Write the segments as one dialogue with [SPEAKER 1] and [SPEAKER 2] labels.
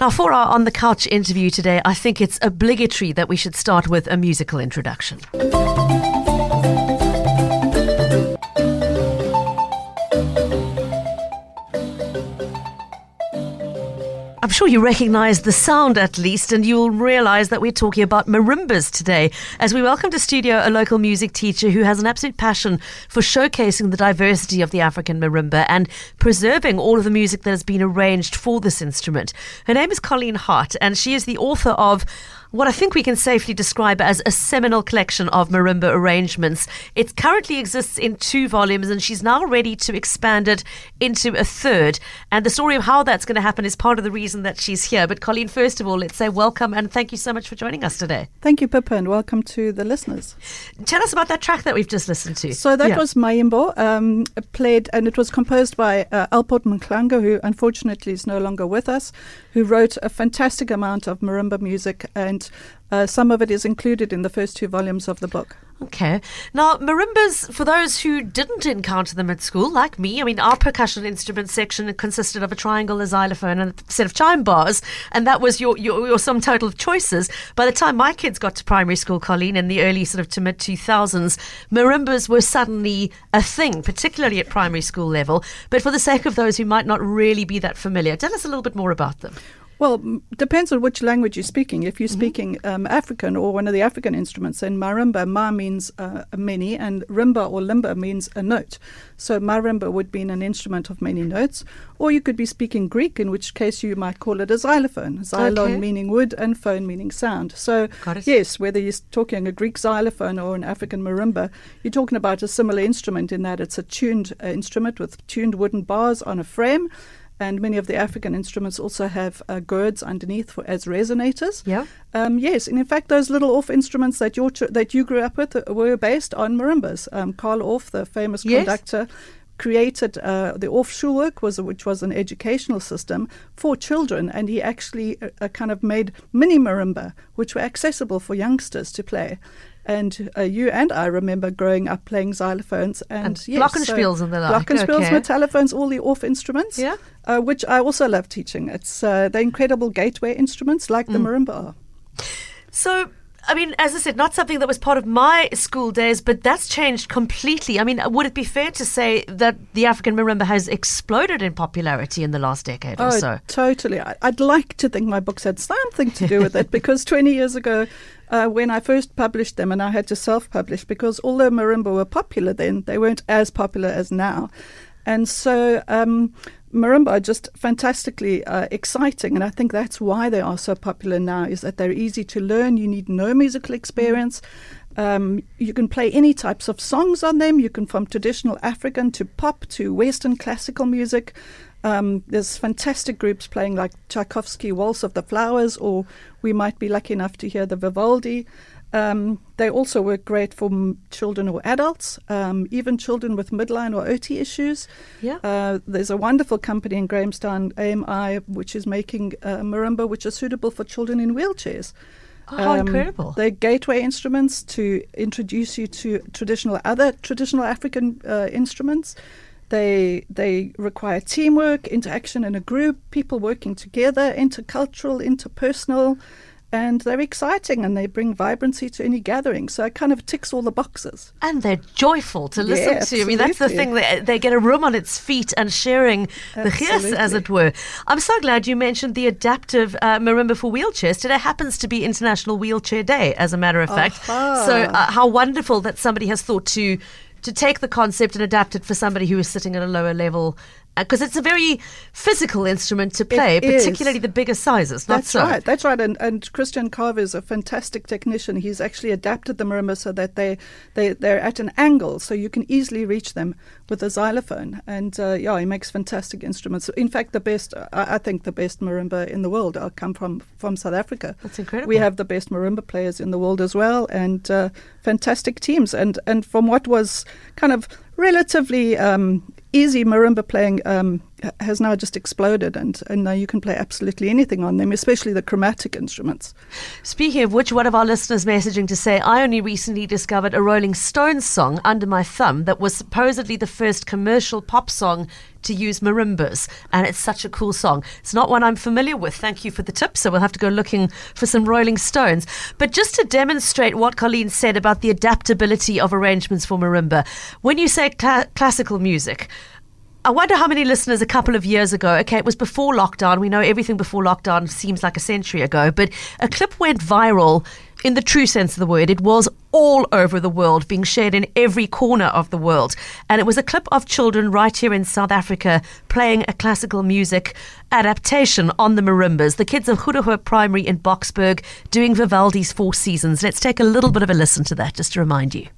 [SPEAKER 1] Now, for our On the Couch interview today, I think it's obligatory that we should start with a musical introduction. Sure you recognize the sound at least, and you'll realize that we're talking about marimbas today as we welcome to studio a local music teacher who has an absolute passion for showcasing the diversity of the African marimba and preserving all of the music that has been arranged for this instrument. Her name is Colleen Hart, and she is the author of what I think we can safely describe as a seminal collection of marimba arrangements. It currently exists in two volumes, and she's now ready to expand it into a third. And the story of how that's going to happen is part of the reason that she's here. But, Colleen, first of all, let's say welcome and thank you so much for joining us today.
[SPEAKER 2] Thank you, Pippa, and welcome to the listeners.
[SPEAKER 1] Tell us about that track that we've just listened to.
[SPEAKER 2] So, that yeah. was Mayimbo, um, played, and it was composed by uh, Alport Mhlanga, who unfortunately is no longer with us, who wrote a fantastic amount of marimba music and and uh, some of it is included in the first two volumes of the book.
[SPEAKER 1] Okay. Now, marimbas, for those who didn't encounter them at school, like me, I mean, our percussion instrument section consisted of a triangle, a xylophone, and a set of chime bars, and that was your, your, your sum total of choices. By the time my kids got to primary school, Colleen, in the early sort of to mid 2000s, marimbas were suddenly a thing, particularly at primary school level. But for the sake of those who might not really be that familiar, tell us a little bit more about them.
[SPEAKER 2] Well, depends on which language you're speaking. If you're mm-hmm. speaking um, African or one of the African instruments, then marimba, ma means uh, many, and rimba or limba means a note. So marimba would be an instrument of many notes. Or you could be speaking Greek, in which case you might call it a xylophone. Xylon okay. meaning wood and phone meaning sound. So, yes, whether you're talking a Greek xylophone or an African marimba, you're talking about a similar instrument in that it's a tuned uh, instrument with tuned wooden bars on a frame and many of the African instruments also have uh, gourds underneath for, as resonators.
[SPEAKER 1] Yeah.
[SPEAKER 2] Um, yes, and in fact, those little Orff instruments that you that you grew up with uh, were based on marimbas. Um, Carl Orff, the famous yes. conductor, created uh, the Orff Schulwerk, was which was an educational system for children, and he actually uh, uh, kind of made mini marimba, which were accessible for youngsters to play. And uh, you and I remember growing up playing xylophones and,
[SPEAKER 1] and yes, glockenspiels so and the like.
[SPEAKER 2] Glockenspiels,
[SPEAKER 1] okay.
[SPEAKER 2] metallophones, all the Orff instruments.
[SPEAKER 1] Yeah.
[SPEAKER 2] Uh, which I also love teaching. It's uh, the incredible gateway instruments like mm. the marimba are.
[SPEAKER 1] So I mean, as I said, not something that was part of my school days, but that's changed completely. I mean, would it be fair to say that the African marimba has exploded in popularity in the last decade
[SPEAKER 2] oh,
[SPEAKER 1] or so?
[SPEAKER 2] Totally. I'd like to think my books had something to do with it because 20 years ago, uh, when I first published them, and I had to self publish because although marimba were popular then, they weren't as popular as now. And so um, marimba are just fantastically uh, exciting, and I think that's why they are so popular now. Is that they're easy to learn. You need no musical experience. Um, you can play any types of songs on them. You can from traditional African to pop to Western classical music. Um, there's fantastic groups playing like Tchaikovsky Waltz of the Flowers, or we might be lucky enough to hear the Vivaldi. Um, they also work great for m- children or adults, um, even children with midline or OT issues.
[SPEAKER 1] Yeah.
[SPEAKER 2] Uh, there's a wonderful company in Grahamstown, AMI, which is making uh, marimba, which are suitable for children in wheelchairs.
[SPEAKER 1] Oh, um, incredible!
[SPEAKER 2] They're gateway instruments to introduce you to traditional other traditional African uh, instruments. They they require teamwork, interaction in a group, people working together, intercultural, interpersonal and they're exciting and they bring vibrancy to any gathering. So it kind of ticks all the boxes.
[SPEAKER 1] And they're joyful to listen yeah, to. I mean, that's the thing that they get a room on its feet and sharing absolutely. the chias, as it were. I'm so glad you mentioned the adaptive uh, marimba for wheelchairs. Today happens to be International Wheelchair Day, as a matter of fact. Uh-huh. So uh, how wonderful that somebody has thought to to take the concept and adapt it for somebody who is sitting at a lower level because uh, it's a very physical instrument to play, it particularly is. the bigger sizes.
[SPEAKER 2] That's
[SPEAKER 1] so.
[SPEAKER 2] right. That's right. And, and Christian Carver is a fantastic technician. He's actually adapted the marimba so that they they they're at an angle, so you can easily reach them with a xylophone. And uh, yeah, he makes fantastic instruments. In fact, the best I, I think the best marimba in the world are come from from South Africa.
[SPEAKER 1] That's incredible.
[SPEAKER 2] We have the best marimba players in the world as well, and uh, fantastic teams. And and from what was kind of relatively um, easy marimba playing um, has now just exploded, and, and now you can play absolutely anything on them, especially the chromatic instruments.
[SPEAKER 1] Speaking of which, one of our listeners messaging to say, I only recently discovered a Rolling Stones song under my thumb that was supposedly the first commercial pop song to use marimbas, and it's such a cool song. It's not one I'm familiar with. Thank you for the tip. So we'll have to go looking for some Rolling Stones. But just to demonstrate what Colleen said about the adaptability of arrangements for marimba, when you say cl- classical music, I wonder how many listeners a couple of years ago, okay, it was before lockdown. We know everything before lockdown seems like a century ago, but a clip went viral in the true sense of the word. It was all over the world, being shared in every corner of the world. And it was a clip of children right here in South Africa playing a classical music adaptation on the marimbas. The kids of Goedehoop Primary in Boksburg doing Vivaldi's Four Seasons. Let's take a little bit of a listen to that just to remind you.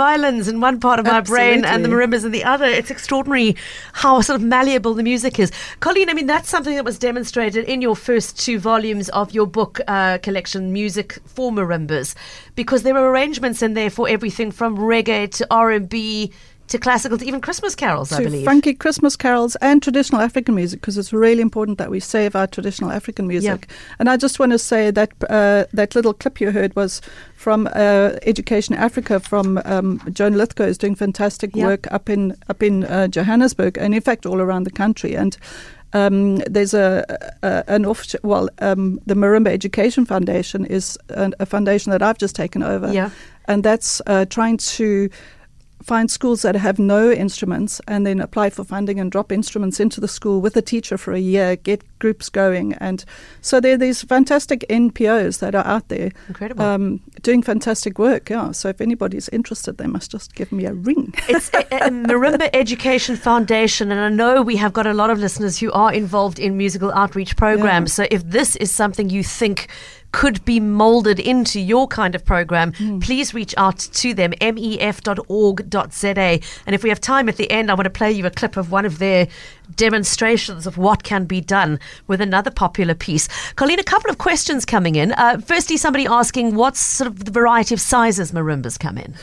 [SPEAKER 1] Violins in one part of my Absolutely. brain and the marimbas in the other. It's extraordinary how sort of malleable the music is. Colleen, I mean, that's something that was demonstrated in your first two volumes of your book uh, collection, Music for Marimbas, because there are arrangements in there for everything from reggae to R&B to classical to even Christmas carols,
[SPEAKER 2] to
[SPEAKER 1] I believe.
[SPEAKER 2] Funky Christmas carols and traditional African music because it's really important that we save our traditional African music. Yeah. And I just want to say that uh, that little clip you heard was from uh, Education Africa from um, Joan Lithgow is doing fantastic yeah. work up in up in uh, Johannesburg and in fact all around the country and. Um, there's a, a, an off well um, the Marimba Education Foundation is a, a, foundation that I've just taken over,
[SPEAKER 1] yeah.
[SPEAKER 2] and that's uh, trying to find schools that have no instruments and then apply for funding and drop instruments into the school with a teacher for a year, get groups going. And so there are these fantastic NPOs that are out there.
[SPEAKER 1] Incredible. Um,
[SPEAKER 2] doing fantastic work, yeah. So if anybody's interested, they must just give me a ring.
[SPEAKER 1] it's a, a Marimba Education Foundation, and I know we have got a lot of listeners who are involved in musical outreach programs. Yeah. So if this is something you think could be molded into your kind of program, mm. please reach out to them, mef.org.za. And if we have time at the end, I want to play you a clip of one of their demonstrations of what can be done with another popular piece. Colleen, a couple of questions coming in. Uh, firstly, somebody asking what sort of the variety of sizes marimbas come in?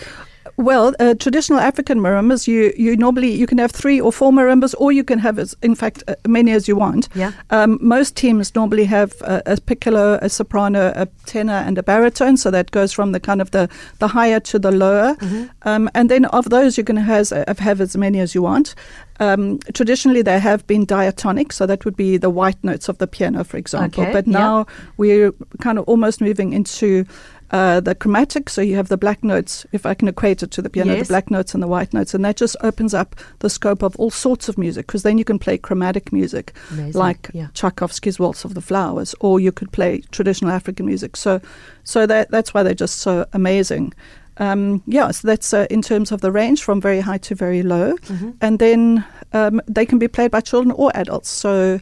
[SPEAKER 2] Well, uh, traditional African marimbas, you, you normally you can have three or four marimbas, or you can have, as, in fact, uh, many as you want.
[SPEAKER 1] Yeah.
[SPEAKER 2] Um, most teams normally have a, a, piccolo, a soprano, a tenor, and a baritone. So that goes from the kind of the, the higher to the lower. Mm-hmm. Um, and then of those, you can have, have as many as you want. Um, traditionally, they have been diatonic, so that would be the white notes of the piano, for example.
[SPEAKER 1] Okay,
[SPEAKER 2] but now
[SPEAKER 1] yeah.
[SPEAKER 2] we're kind of almost moving into uh, the chromatic, so you have the black notes, if I can equate it to the piano,
[SPEAKER 1] yes.
[SPEAKER 2] the black notes and the white notes, and that just opens up the scope of all sorts of music because then you can play chromatic music
[SPEAKER 1] Amazing.
[SPEAKER 2] like
[SPEAKER 1] yeah.
[SPEAKER 2] Tchaikovsky's Waltz of the Flowers, or you could play traditional African music. So, so that that's why they're just so amazing. Um, yeah, so that's uh, in terms of the range from very high to very low,
[SPEAKER 1] mm-hmm.
[SPEAKER 2] and then um, they can be played by children or adults. So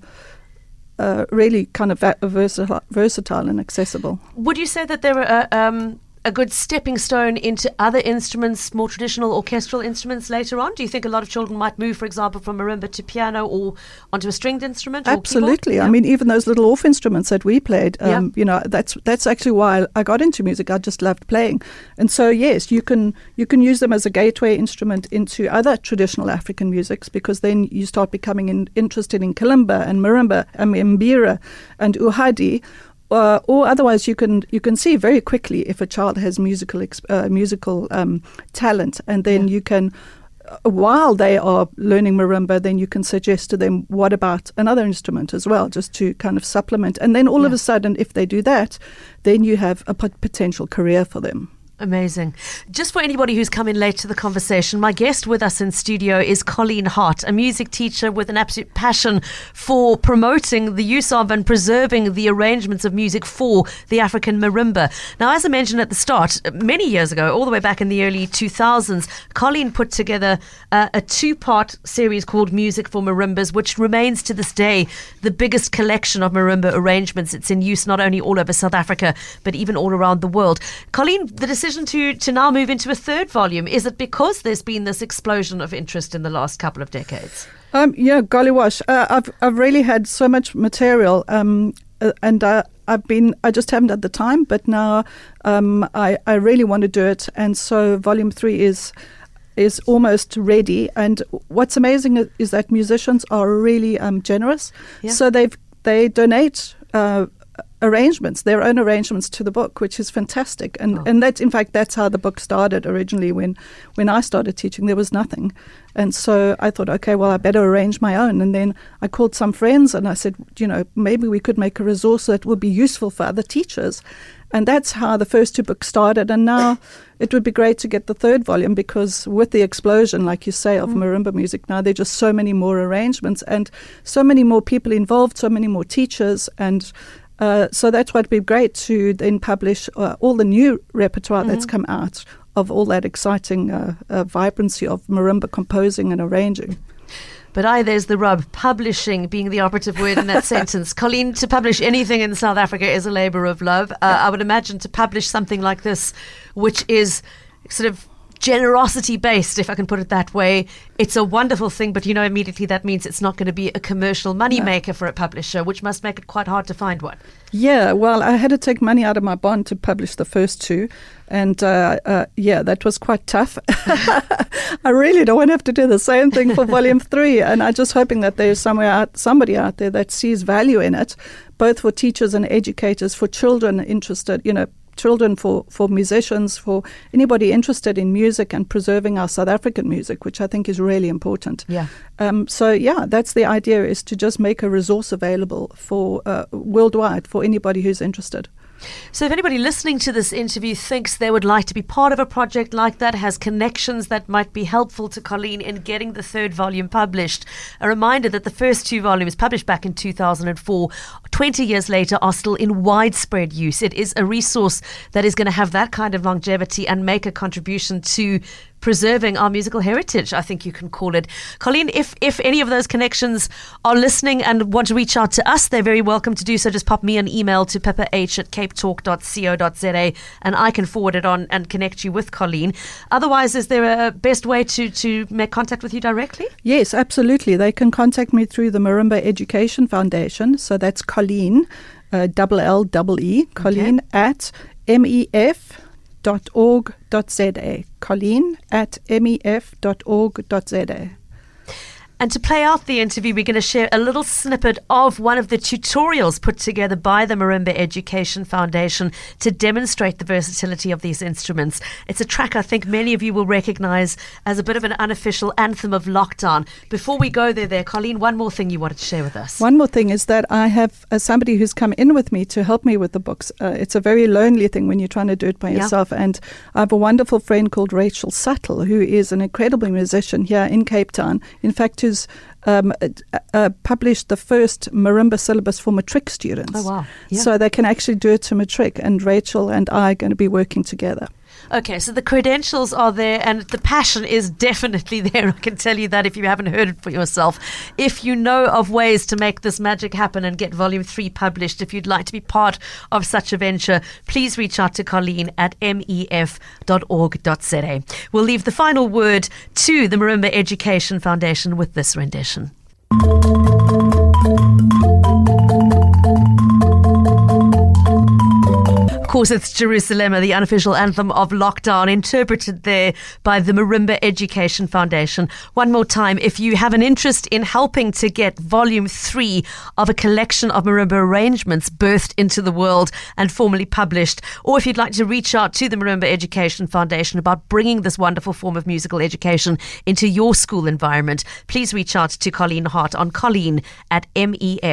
[SPEAKER 2] uh, really kind of versatile, versatile and accessible.
[SPEAKER 1] Would you say that there are um, a good stepping stone into other instruments, more traditional orchestral instruments later on? Do you think a lot of children might move, for example, from marimba to piano or onto a stringed instrument?
[SPEAKER 2] Absolutely.
[SPEAKER 1] I
[SPEAKER 2] mean, even those little Orff instruments that we played, um, yeah. you know, that's that's actually why I got into music. I just loved playing, and so yes, you can you can use them as a gateway instrument into other traditional African musics because then you start becoming in, interested in kalimba and marimba and mbira and uhadi uh, or otherwise you can you can see very quickly if a child has musical uh, musical um, talent, and then yeah. you can. Uh, while they are learning marimba, then you can suggest to them what about another instrument as well, just to kind of supplement. And then all yeah. of a sudden, if they do that, then you have a potential career for them.
[SPEAKER 1] Amazing. Just for anybody who's come in late to the conversation, my guest with us in studio is Colleen Hart, a music teacher with an absolute passion for promoting the use of and preserving the arrangements of music for the African marimba. Now, as I mentioned at the start, many years ago, all the way back in the early 2000s, Colleen put together uh, a two part series called Music for Marimbas, which remains to this day the biggest collection of marimba arrangements. It's in use not only all over South Africa, but even all around the world. Colleen, the decision to, to now move into a third volume? Is it because there's been this explosion of interest in the last couple of decades?
[SPEAKER 2] Um, yeah, golly wash. Uh, I've, I've really had so much material. Um, uh, and uh, I've been I just haven't had the time, but now um, I I really want to do it, and so volume three is is almost ready. And what's amazing is that musicians are really um, generous,
[SPEAKER 1] Yeah.
[SPEAKER 2] so they've they donate. Uh, arrangements their own arrangements to the book which is fantastic. And
[SPEAKER 1] Oh.
[SPEAKER 2] and that's in fact that's how the book started originally when when I started teaching. There was nothing. And so I thought okay well I better arrange my own. And then I called some friends and I said you know maybe we could make a resource that would be useful for other teachers. And that's how the first two books started. And now it would be great to get the third volume because with the explosion like you say of mm. marimba music now there are just so many more arrangements and so many more people involved so many more teachers. And uh, so that's why it'd be great to then publish uh, all the new repertoire that's come out of all that exciting uh, uh, vibrancy of marimba composing and arranging.
[SPEAKER 1] But aye, there's the rub. Publishing being the operative word in that sentence. Colleen, to publish anything in South Africa is a labour of love. Uh, I would imagine to publish something like this, which is sort of generosity based, if I can put it that way, it's a wonderful thing. But you know, immediately that means it's not going to be a commercial money maker for a publisher, which must make it quite hard to find one.
[SPEAKER 2] Yeah, well, I had to take money out of my bond to publish the first two. And uh, uh, yeah, that was quite tough. I really don't want to have to do the same thing for volume three. And I'm just hoping that there's somewhere out, somebody out there that sees value in it, both for teachers and educators, for children interested, you know, children, for, for musicians, for anybody interested in music and preserving our South African music, which I think is really important.
[SPEAKER 1] Yeah.
[SPEAKER 2] Um, so yeah, that's the idea: is to just make a resource available for uh, worldwide for anybody who's interested.
[SPEAKER 1] So, if anybody listening to this interview thinks they would like to be part of a project like that, has connections that might be helpful to Colleen in getting the third volume published, a reminder that the first two volumes, published back in 2004, 20 years later, are still in widespread use. It is a resource that is going to have that kind of longevity and make a contribution to preserving our musical heritage, I think you can call it. Colleen, if, if any of those connections are listening and want to reach out to us, they're very welcome to do so. Just pop me an email to pippa h at capetalk.co.za and I can forward it on and connect you with Colleen. Otherwise, is there a best way to, to make contact with you directly?
[SPEAKER 2] Yes, absolutely. They can contact me through the Marimba Education Foundation. So that's Colleen, uh, double L, double E, Colleen at mef.org.za. Colleen at mef.org.za.
[SPEAKER 1] And to play out the interview, we're going to share a little snippet of one of the tutorials put together by the Marimba Education Foundation to demonstrate the versatility of these instruments. It's a track I think many of you will recognize as a bit of an unofficial anthem of lockdown. Before we go there, there, Colleen, one more thing you wanted to share with us.
[SPEAKER 2] One more thing is that I have uh, somebody who's come in with me to help me with the books. Uh, it's a very lonely thing when you're trying to do it by
[SPEAKER 1] Yeah.
[SPEAKER 2] yourself. And I have a wonderful friend called Rachel Suttle, who is an incredible musician here in Cape Town. In fact, who's um, uh, uh, published the first marimba syllabus for matric students.
[SPEAKER 1] Oh, wow. Yeah.
[SPEAKER 2] So they can actually do it to matric. And Rachel and I are going to be working together.
[SPEAKER 1] Okay, so the credentials are there and the passion is definitely there. I can tell you that if you haven't heard it for yourself. If you know of ways to make this magic happen and get volume three published, if you'd like to be part of such a venture, please reach out to Colleen at mef.org.za. We'll leave the final word to the Marimba Education Foundation with this rendition. Course, it's Jerusalem, the unofficial anthem of lockdown, interpreted there by the Marimba Education Foundation. One more time, if you have an interest in helping to get volume three of a collection of marimba arrangements birthed into the world and formally published, or if you'd like to reach out to the Marimba Education Foundation about bringing this wonderful form of musical education into your school environment, please reach out to Colleen Hart on colleen at mef.org.za.